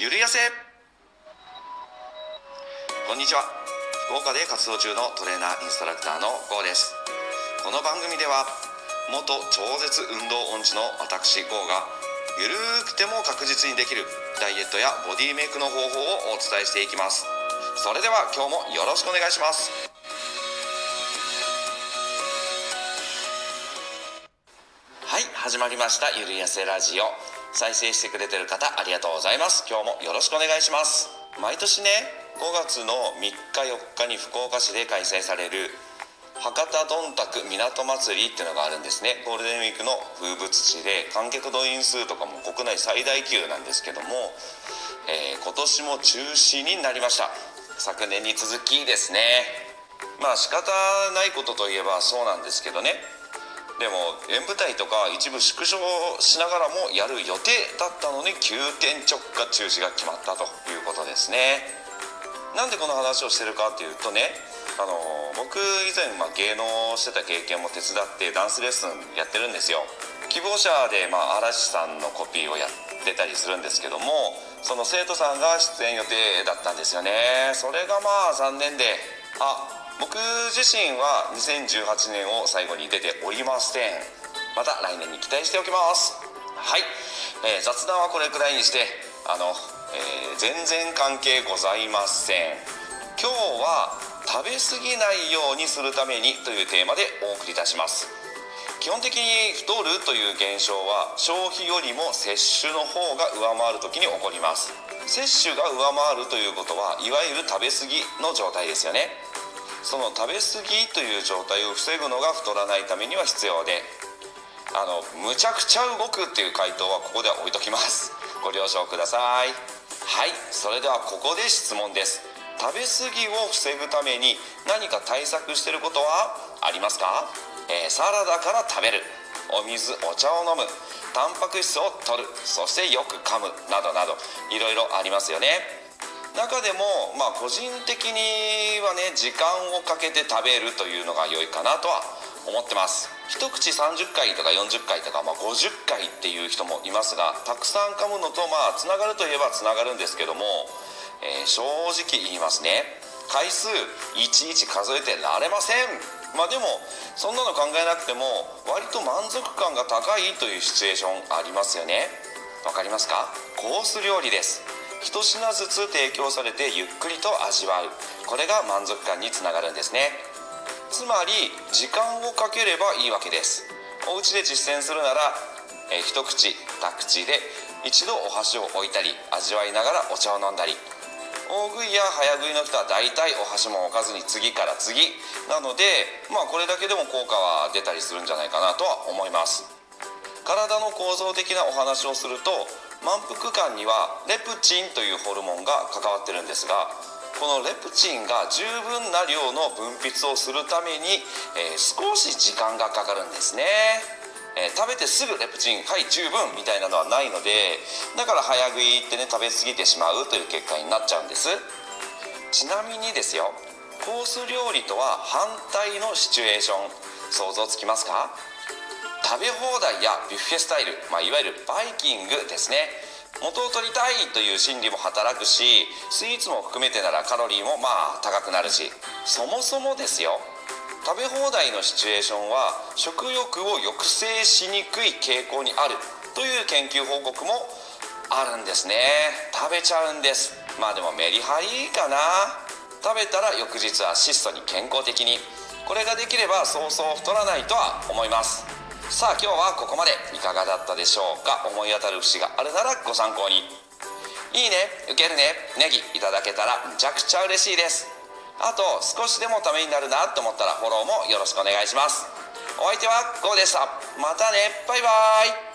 ゆるやせ。こんにちは。福岡で活動中のトレーナーインストラクターの GO です。この番組では元超絶運動音痴の私 GO がゆるーくても確実にできるダイエットやボディメイクの方法をお伝えしていきます。それでは今日もよろしくお願いします。はい始まりました。ゆるやせラジオ。再生してくれてる方ありがとうございます。今日もよろしくお願いします。毎年ね5月の3日4日に福岡市で開催される博多どんたく港祭りっていうのがあるんですね。ゴールデンウィークの風物詩で観客動員数とかも国内最大級なんですけども、えー今年も中止になりました。昨年に続きですね。まあ仕方ないことといえばそうなんですけどね。でも演舞台とか一部縮小しながらもやる予定だったのに急転直下中止が決まったということですね。なんでこの話をしてるかっていうとねあの僕以前、まあ、芸能してた経験も手伝ってダンスレッスンやってるんですよ。希望者で、まあ、嵐さんのコピーをやってたりするんですけどもその生徒さんが出演予定だったんですよね。それがまあ残念であ僕自身は2018年を最後に出ておりません。また来年に期待しておきます。はい、えー雑談はこれくらいにしてあの、えー全然関係ございません。今日は食べ過ぎないようにするためにというテーマでお送りいたします。基本的に太るという現象は消費よりも摂取の方が上回る時に起こります。摂取が上回るということはいわゆる食べ過ぎの状態ですよね。その食べ過ぎという状態を防ぐのが太らないためには必要であのむちゃくちゃ動くっていう回答はここでは置いときます。ご了承ください。はい。それではここで質問です。食べ過ぎを防ぐために何か対策してることはありますか、えーサラダから食べる。お水お茶を飲む。タンパク質を摂る。そしてよく噛む。などなど。いろいろありますよね。中でもまあ個人的にはね時間をかけて食べるというのが良いかなとは思ってます。一口30回とか40回とか、まあ、50回っていう人もいますがたくさん噛むのとまあつながるといえばつながるんですけども、えー正直言いますね。回数いちいち数えてられません。まあでもそんなの考えなくても割と満足感が高いというシチュエーションありますよね。わかりますか？コース料理です。一品ずつ提供されてゆっくりと味わう。これが満足感につながるんですね。つまり時間をかければいいわけです。お家で実践するなら、え一口二口で一度お箸を置いたり味わいながらお茶を飲んだり。大食いや早食いの人は大体お箸も置かずに次から次。なのでまあこれだけでも効果は出たりするんじゃないかなとは思います。体の構造的なお話をすると満腹感にはレプチンというホルモンが関わってるんですがこのレプチンが十分な量の分泌をするために、えー少し時間がかかるんですね、えー食べてすぐレプチンはい十分みたいなのはないのでだから早食いってね食べ過ぎてしまうという結果になっちゃうんです。ちなみにですよコース料理とは反対のシチュエーション想像つきますか？食べ放題やビュッフェスタイル、まあ、いわゆるバイキングですね。元を取りたいという心理も働くしスイーツも含めてならカロリーもまあ高くなるしそもそもですよ。食べ放題のシチュエーションは食欲を抑制しにくい傾向にあるという研究報告もあるんですね。食べちゃうんです。まあでもメリハリかな。食べたら翌日は質素に健康的に。これができればそうそう太らないとは思います。さあ今日はここまでいかがだったでしょうか？思い当たる節があるならご参考に。いいね？受けるね？ネギいただけたらめちゃくちゃ嬉しいです。あと少しでもためになるなと思ったらフォローもよろしくお願いします。お相手はゴーでした。またね。バイバーイ。